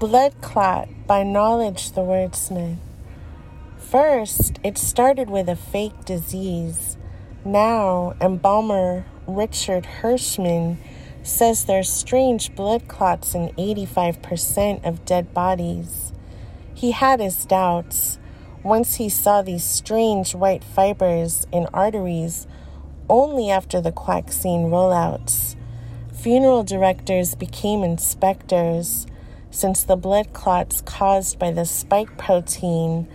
Blood clot by Knowledge the Wordsmith. First, it started with a fake disease. Now, embalmer Richard Hirschman says there's strange blood clots in 85% of dead bodies. He had his doubts once he saw these strange white fibers in arteries only after the quaxine rollouts. Funeral directors became inspectors since the blood clots caused by the spike protein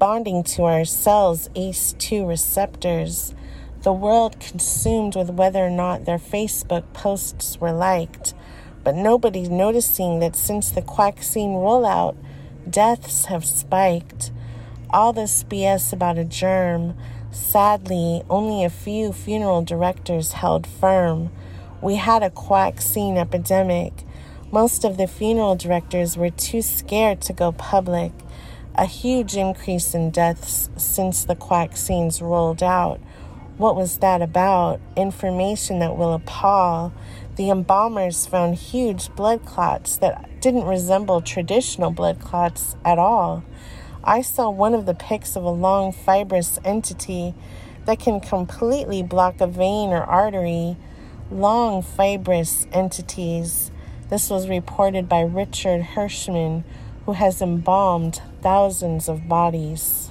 bonding to our cells' ACE2 receptors, the world consumed with whether or not their Facebook posts were liked, but nobody noticing that since the quaxine rollout, deaths have spiked. All this BS about a germ, sadly, only a few funeral directors held firm. We had a quaxine epidemic most of the funeral directors were too scared to go public. A huge increase in deaths since the quaxines rolled out. What was that about? Information that will appall. The embalmers found huge blood clots that didn't resemble traditional blood clots at all. I saw one of the pics of a long fibrous entity that can completely block a vein or artery. Long fibrous entities. This was reported by Richard Hirschman, who has embalmed thousands of bodies.